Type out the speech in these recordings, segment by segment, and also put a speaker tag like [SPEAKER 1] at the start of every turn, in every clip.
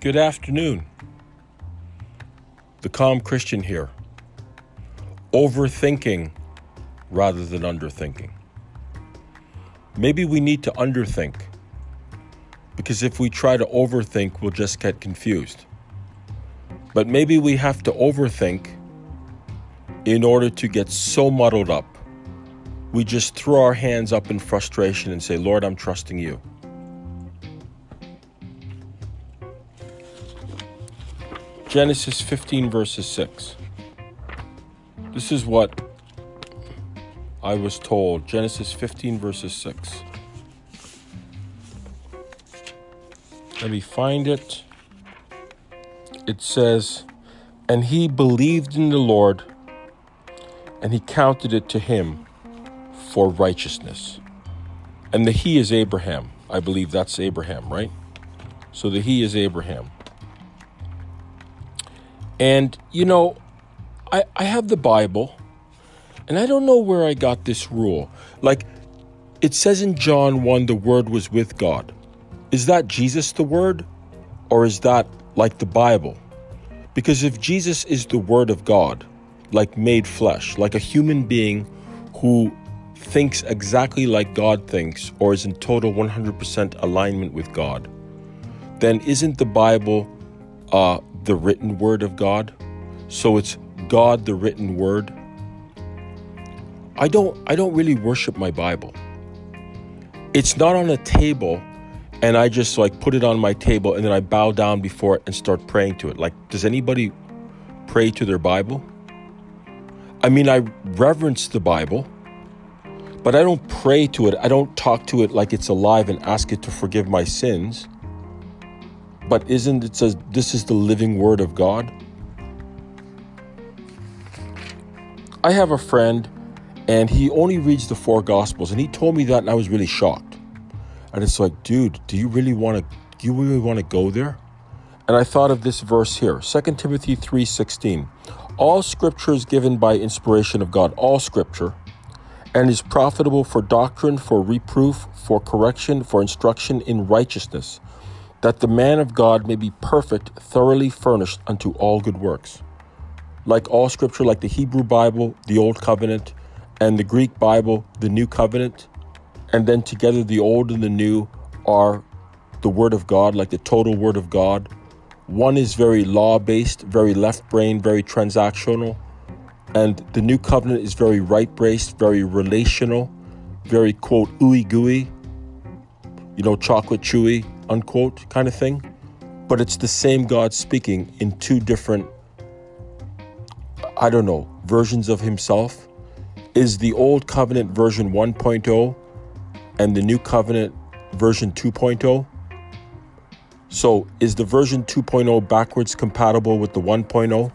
[SPEAKER 1] Good afternoon. The calm Christian here. Overthinking rather than underthinking. Maybe we need to underthink because if we try to overthink, we'll just get confused. But maybe we have to overthink in order to get so muddled up. We just throw our hands up in frustration and say, Lord, I'm trusting you. Genesis 15, verses 6. This is what I was told. Genesis 15, verses 6. Let me find it. It says, And he believed in the Lord, and he counted it to him for righteousness. And the he is Abraham. I believe that's Abraham, right? So the he is Abraham. And, you know, I, I have the Bible, and I don't know where I got this rule. Like, it says in John 1 the Word was with God. Is that Jesus the Word? Or is that like the Bible? Because if Jesus is the Word of God, like made flesh, like a human being who thinks exactly like God thinks or is in total 100% alignment with God, then isn't the Bible uh, the written word of God. So it's God the written word. I don't I don't really worship my Bible. It's not on a table and I just like put it on my table and then I bow down before it and start praying to it. Like does anybody pray to their Bible? I mean I reverence the Bible, but I don't pray to it. I don't talk to it like it's alive and ask it to forgive my sins. But isn't it says this is the living word of God? I have a friend and he only reads the four gospels and he told me that and I was really shocked. And it's like, dude, do you really want to you really want to go there? And I thought of this verse here, 2 Timothy 3:16. All scripture is given by inspiration of God, all scripture, and is profitable for doctrine, for reproof, for correction, for instruction in righteousness that the man of God may be perfect, thoroughly furnished unto all good works. Like all scripture, like the Hebrew Bible, the Old Covenant, and the Greek Bible, the New Covenant, and then together the Old and the New are the Word of God, like the total Word of God. One is very law based, very left brain, very transactional, and the New Covenant is very right based, very relational, very quote ooey gooey, you know, chocolate chewy, unquote kind of thing, but it's the same God speaking in two different, I don't know, versions of Himself. Is the Old Covenant version 1.0 and the New Covenant version 2.0? So is the version 2.0 backwards compatible with the 1.0?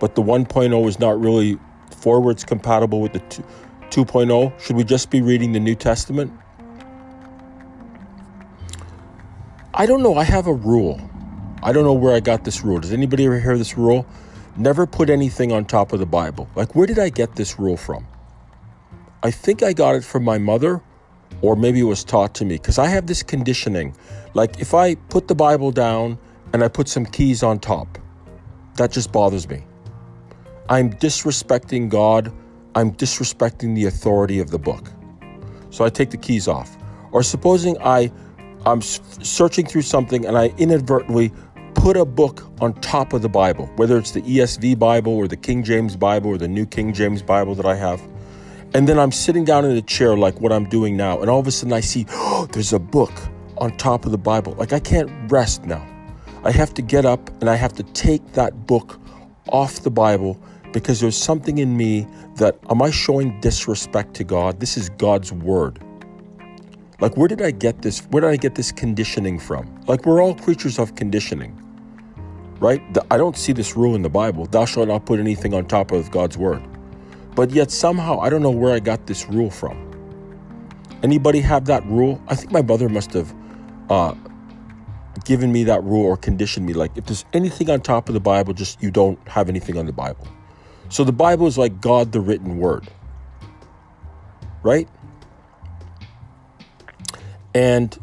[SPEAKER 1] But the 1.0 is not really forwards compatible with the 2.0? Should we just be reading the New Testament? I don't know. I have a rule. I don't know where I got this rule. Does anybody ever hear this rule? Never put anything on top of the Bible. Like, where did I get this rule from? I think I got it from my mother, or maybe it was taught to me, because I have this conditioning. Like, if I put the Bible down and I put some keys on top, that just bothers me. I'm disrespecting God. I'm disrespecting the authority of the book. So I take the keys off. Or supposing I I'm searching through something and I inadvertently put a book on top of the Bible, whether it's the ESV Bible or the King James Bible or the New King James Bible that I have. And then I'm sitting down in a chair like what I'm doing now, and all of a sudden I see, oh, there's a book on top of the Bible. Like I can't rest now. I have to get up and I have to take that book off the Bible because there's something in me that, am I showing disrespect to God? This is God's word. Like, where did I get this? Where did I get this conditioning from? Like, we're all creatures of conditioning, right? I don't see this rule in the Bible thou shalt not put anything on top of God's word. But yet, somehow, I don't know where I got this rule from. Anybody have that rule? I think my mother must have uh, given me that rule or conditioned me. Like, if there's anything on top of the Bible, just you don't have anything on the Bible. So the Bible is like God, the written word, right? And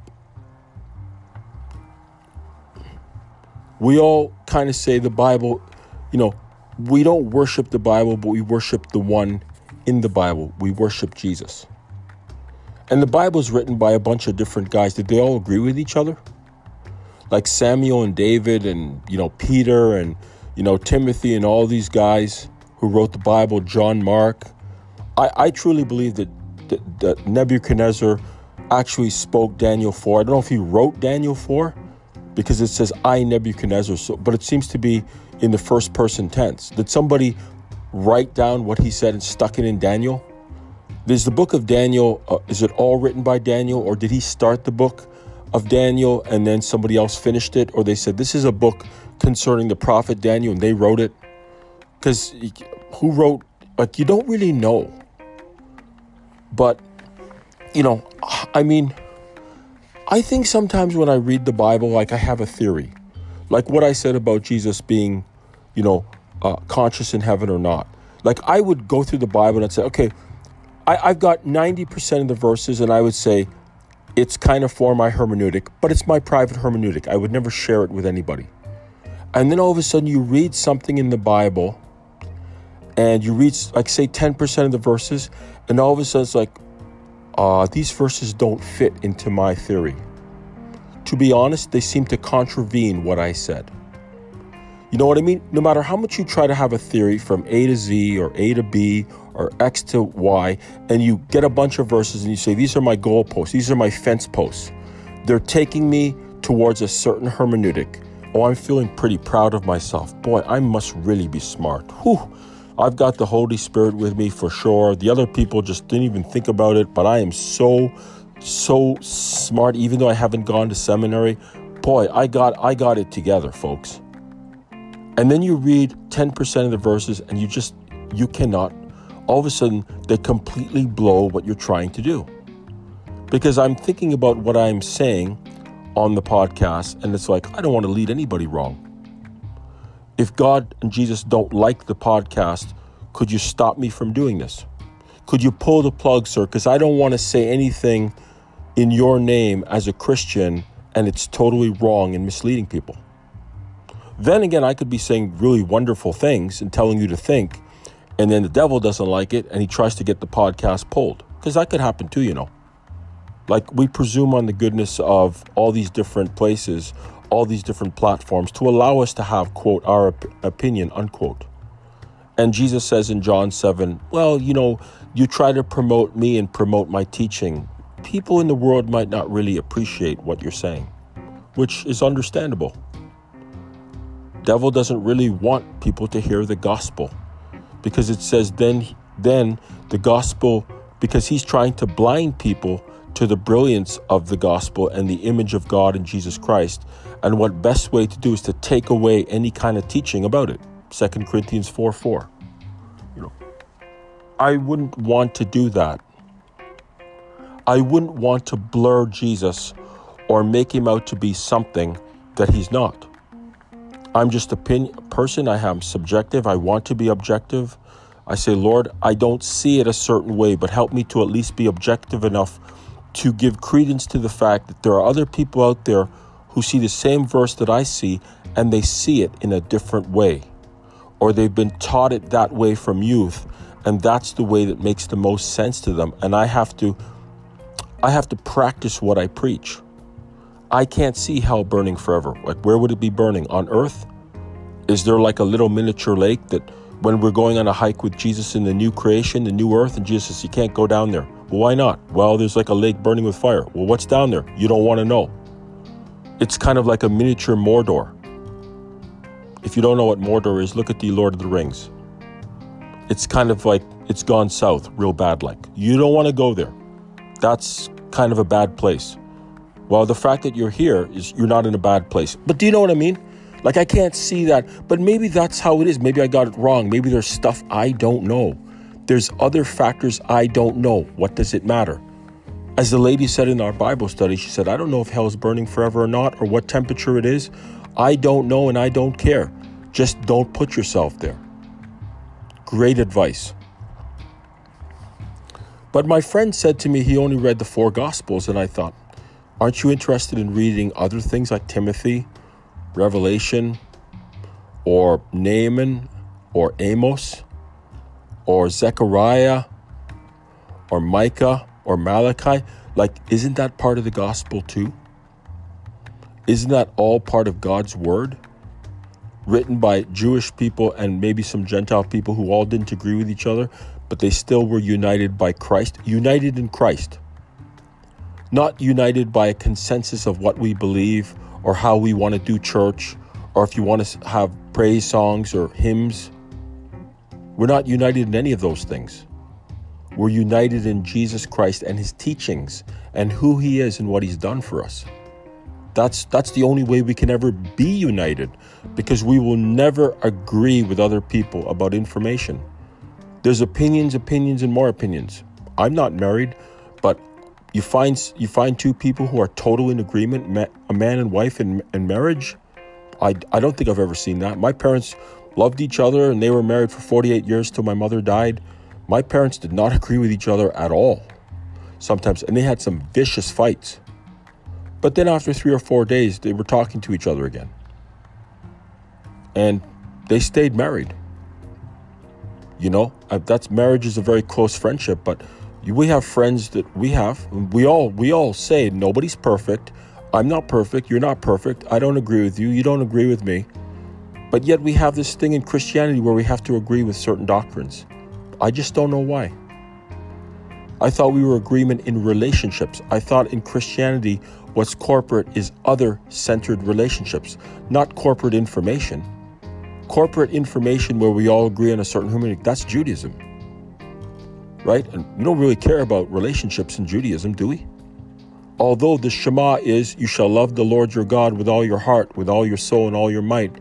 [SPEAKER 1] We all kind of say the Bible, you know, we don't worship the Bible, but we worship the one in the Bible. We worship Jesus. And the Bible is written by a bunch of different guys. Did they all agree with each other? Like Samuel and David and, you know, Peter and, you know, Timothy and all these guys who wrote the Bible, John Mark. I, I truly believe that, that, that Nebuchadnezzar actually spoke Daniel 4. I don't know if he wrote Daniel 4 because it says I Nebuchadnezzar, so, but it seems to be in the first person tense. Did somebody write down what he said and stuck it in Daniel? Is the book of Daniel, uh, is it all written by Daniel, or did he start the book of Daniel and then somebody else finished it? Or they said, this is a book concerning the prophet Daniel and they wrote it? Because who wrote, like, you don't really know. But, you know, I mean, I think sometimes when I read the Bible, like, I have a theory. Like what I said about Jesus being, you know, uh, conscious in heaven or not. Like, I would go through the Bible and say, okay, I, I've got 90% of the verses, and I would say it's kind of for my hermeneutic, but it's my private hermeneutic. I would never share it with anybody. And then all of a sudden, you read something in the Bible, and you read, like, say, 10% of the verses, and all of a sudden, it's like, uh, these verses don't fit into my theory. To be honest, they seem to contravene what I said. You know what I mean? No matter how much you try to have a theory from A to Z or A to B or X to Y, and you get a bunch of verses and you say, These are my goalposts, these are my fence posts. They're taking me towards a certain hermeneutic. Oh, I'm feeling pretty proud of myself. Boy, I must really be smart. Whew. I've got the Holy Spirit with me for sure. The other people just didn't even think about it, but I am so, so smart, even though I haven't gone to seminary. Boy, I got I got it together, folks. And then you read 10% of the verses and you just, you cannot, all of a sudden, they completely blow what you're trying to do. Because I'm thinking about what I'm saying on the podcast, and it's like, I don't want to lead anybody wrong. If God and Jesus don't like the podcast, could you stop me from doing this? Could you pull the plug, sir? Because I don't want to say anything in your name as a Christian and it's totally wrong and misleading people. Then again, I could be saying really wonderful things and telling you to think, and then the devil doesn't like it and he tries to get the podcast pulled. Because that could happen too, you know. Like we presume on the goodness of all these different places, all these different platforms to allow us to have, quote, our op- opinion, unquote. And Jesus says in John 7, well, you know, you try to promote me and promote my teaching. People in the world might not really appreciate what you're saying, which is understandable devil doesn't really want people to hear the gospel because it says then then the gospel because he's trying to blind people to the brilliance of the gospel and the image of God in Jesus Christ and what best way to do is to take away any kind of teaching about it 2 Corinthians 4 4 you know I wouldn't want to do that I wouldn't want to blur Jesus or make him out to be something that he's not I'm just a person. I am subjective. I want to be objective. I say, Lord, I don't see it a certain way, but help me to at least be objective enough to give credence to the fact that there are other people out there who see the same verse that I see and they see it in a different way. Or they've been taught it that way from youth, and that's the way that makes the most sense to them. And I have to I have to practice what I preach. I can't see hell burning forever. Like, where would it be burning? On earth? Is there like a little miniature lake that when we're going on a hike with Jesus in the new creation, the new earth, and Jesus You can't go down there? Why not? Well, there's like a lake burning with fire. Well, what's down there? You don't want to know. It's kind of like a miniature Mordor. If you don't know what Mordor is, look at the Lord of the Rings. It's kind of like it's gone south real bad like. You don't want to go there. That's kind of a bad place. Well, the fact that you're here is you're not in a bad place. But do you know what I mean? Like, I can't see that. But maybe that's how it is. Maybe I got it wrong. Maybe there's stuff I don't know. There's other factors I don't know. What does it matter? As the lady said in our Bible study, she said, I don't know if hell is burning forever or not, or what temperature it is. I don't know and I don't care. Just don't put yourself there. Great advice. But my friend said to me he only read the four Gospels, and I thought, Aren't you interested in reading other things like Timothy Revelation or Naaman or Amos or Zechariah or Micah or Malachi, like, isn't that part of the gospel too? Isn't that all part of God's word? Written by Jewish people and maybe some Gentile people who all didn't agree with each other, but they still were united by Christ, united in Christ. Not united by a consensus of what we believe or how we want to do church or if you want to have praise songs or hymns. We're not united in any of those things. We're united in Jesus Christ and his teachings and who he is and what he's done for us. That's that's the only way we can ever be united because we will never agree with other people about information. There's opinions, opinions and more opinions. I'm not married, but you find you find two people who are total in agreement, a man and wife in, in marriage. I, I don't think I've ever seen that. My parents loved each other and they were married for 48 years till my mother died. My parents did not agree with each other at all. Sometimes, and they had some vicious fights. But then after three or four days, they were talking to each other again. And they stayed married. You know, uh, that's marriage is a very close friendship, but we have friends that we have. We all we all say nobody's perfect. I'm not perfect. You're not perfect. I don't agree with you. You don't agree with me. But yet we have this thing in Christianity where we have to agree with certain doctrines. I just don't know why. I thought we were agreement in relationships. I thought in Christianity What's corporate is other centered relationships, not corporate information. Corporate information where we all agree on a certain human, that's Judaism. Right? And we don't really care about relationships in Judaism, do we? Although the Shema is, you shall love the Lord your God with all your heart, with all your soul, and all your might,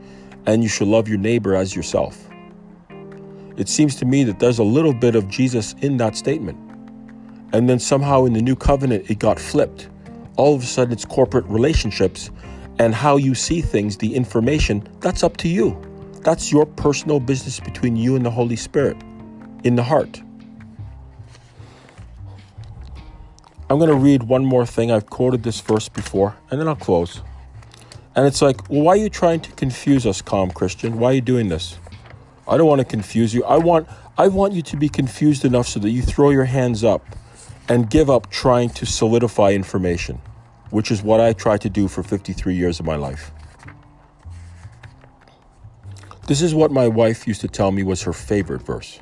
[SPEAKER 1] and you shall love your neighbor as yourself. It seems to me that there's a little bit of Jesus in that statement. And then somehow in the new covenant, it got flipped all of a sudden it's corporate relationships and how you see things, the information, that's up to you. That's your personal business between you and the Holy Spirit in the heart. I'm going to read one more thing. I've quoted this verse before, and then I'll close. And it's like, well, why are you trying to confuse us, calm Christian? Why are you doing this? I don't want to confuse you. I want I want you to be confused enough so that you throw your hands up and give up trying to solidify information which is what I tried to do for 53 years of my life. This is what my wife used to tell me was her favorite verse.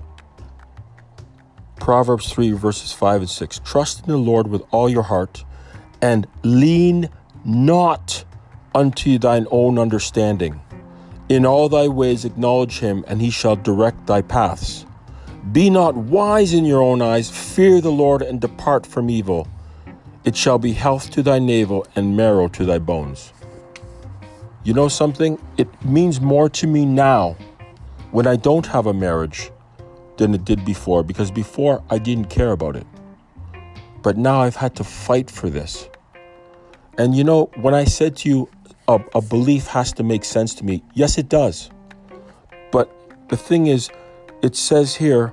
[SPEAKER 1] Proverbs 3, verses 5 and 6. Trust in the Lord with all your heart and lean not unto thine own understanding. In all thy ways acknowledge him, and he shall direct thy paths. Be not wise in your own eyes, fear the Lord, and depart from evil. It shall be health to thy navel and marrow to thy bones. You know something? It means more to me now when I don't have a marriage than it did before because before I didn't care about it. But now I've had to fight for this. And you know, when I said to you, a, a belief has to make sense to me, yes, it does. But the thing is, it says here,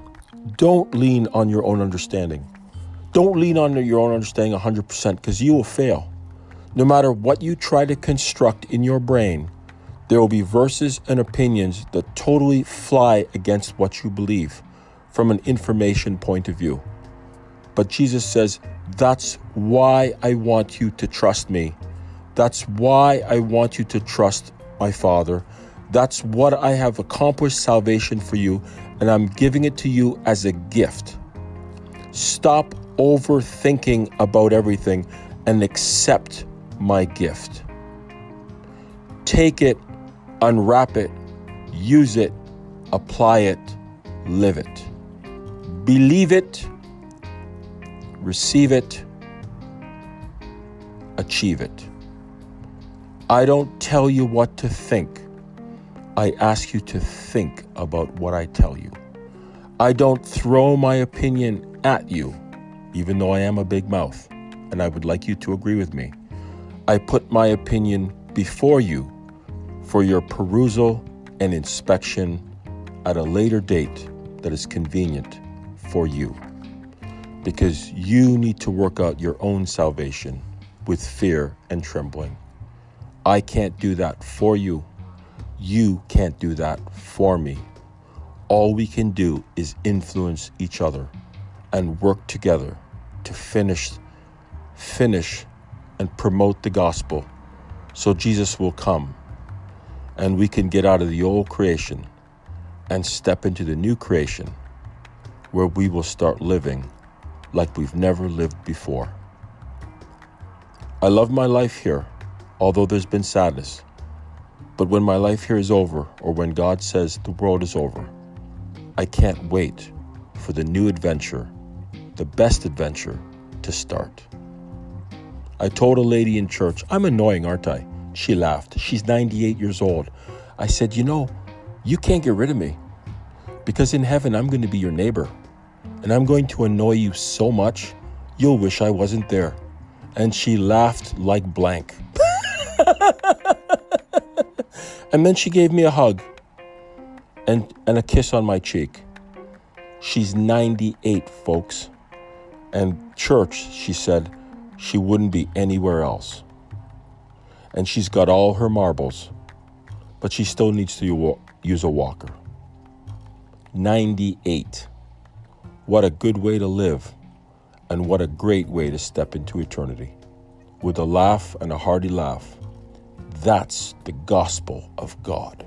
[SPEAKER 1] don't lean on your own understanding. Don't lean on your own understanding 100% because you will fail. No matter what you try to construct in your brain, there will be verses and opinions that totally fly against what you believe from an information point of view. But Jesus says, That's why I want you to trust me. That's why I want you to trust my Father. That's what I have accomplished salvation for you, and I'm giving it to you as a gift. Stop overthinking about everything and accept my gift. Take it, unwrap it, use it, apply it, live it. Believe it, receive it, achieve it. I don't tell you what to think. I ask you to think about what I tell you. I don't throw my opinion at you even though I am a big mouth, and I would like you to agree with me. I put my opinion before you for your perusal and inspection at a later date that is convenient for you. Because you need to work out your own salvation with fear and trembling. I can't do that for you. You can't do that for me. All we can do is influence each other and work together to finish finish and promote the gospel so Jesus will come and we can get out of the old creation and step into the new creation where we will start living like we've never lived before. I love my life here, although there's been sadness. But when my life here is over, or when God says the world is over, I can't wait for the new adventure, the best adventure, to start. I told a lady in church, I'm annoying, aren't I? She laughed. She's 98 years old. I said, You know, you can't get rid of me because in heaven I'm going to be your neighbor and I'm going to annoy you so much you'll wish I wasn't there. And she laughed like blank. and then she gave me a hug and, and a kiss on my cheek. She's 98, folks. And church, she said, she wouldn't be anywhere else. And she's got all her marbles, but she still needs to use a walker. 98. What a good way to live, and what a great way to step into eternity. With a laugh and a hearty laugh. That's the gospel of God.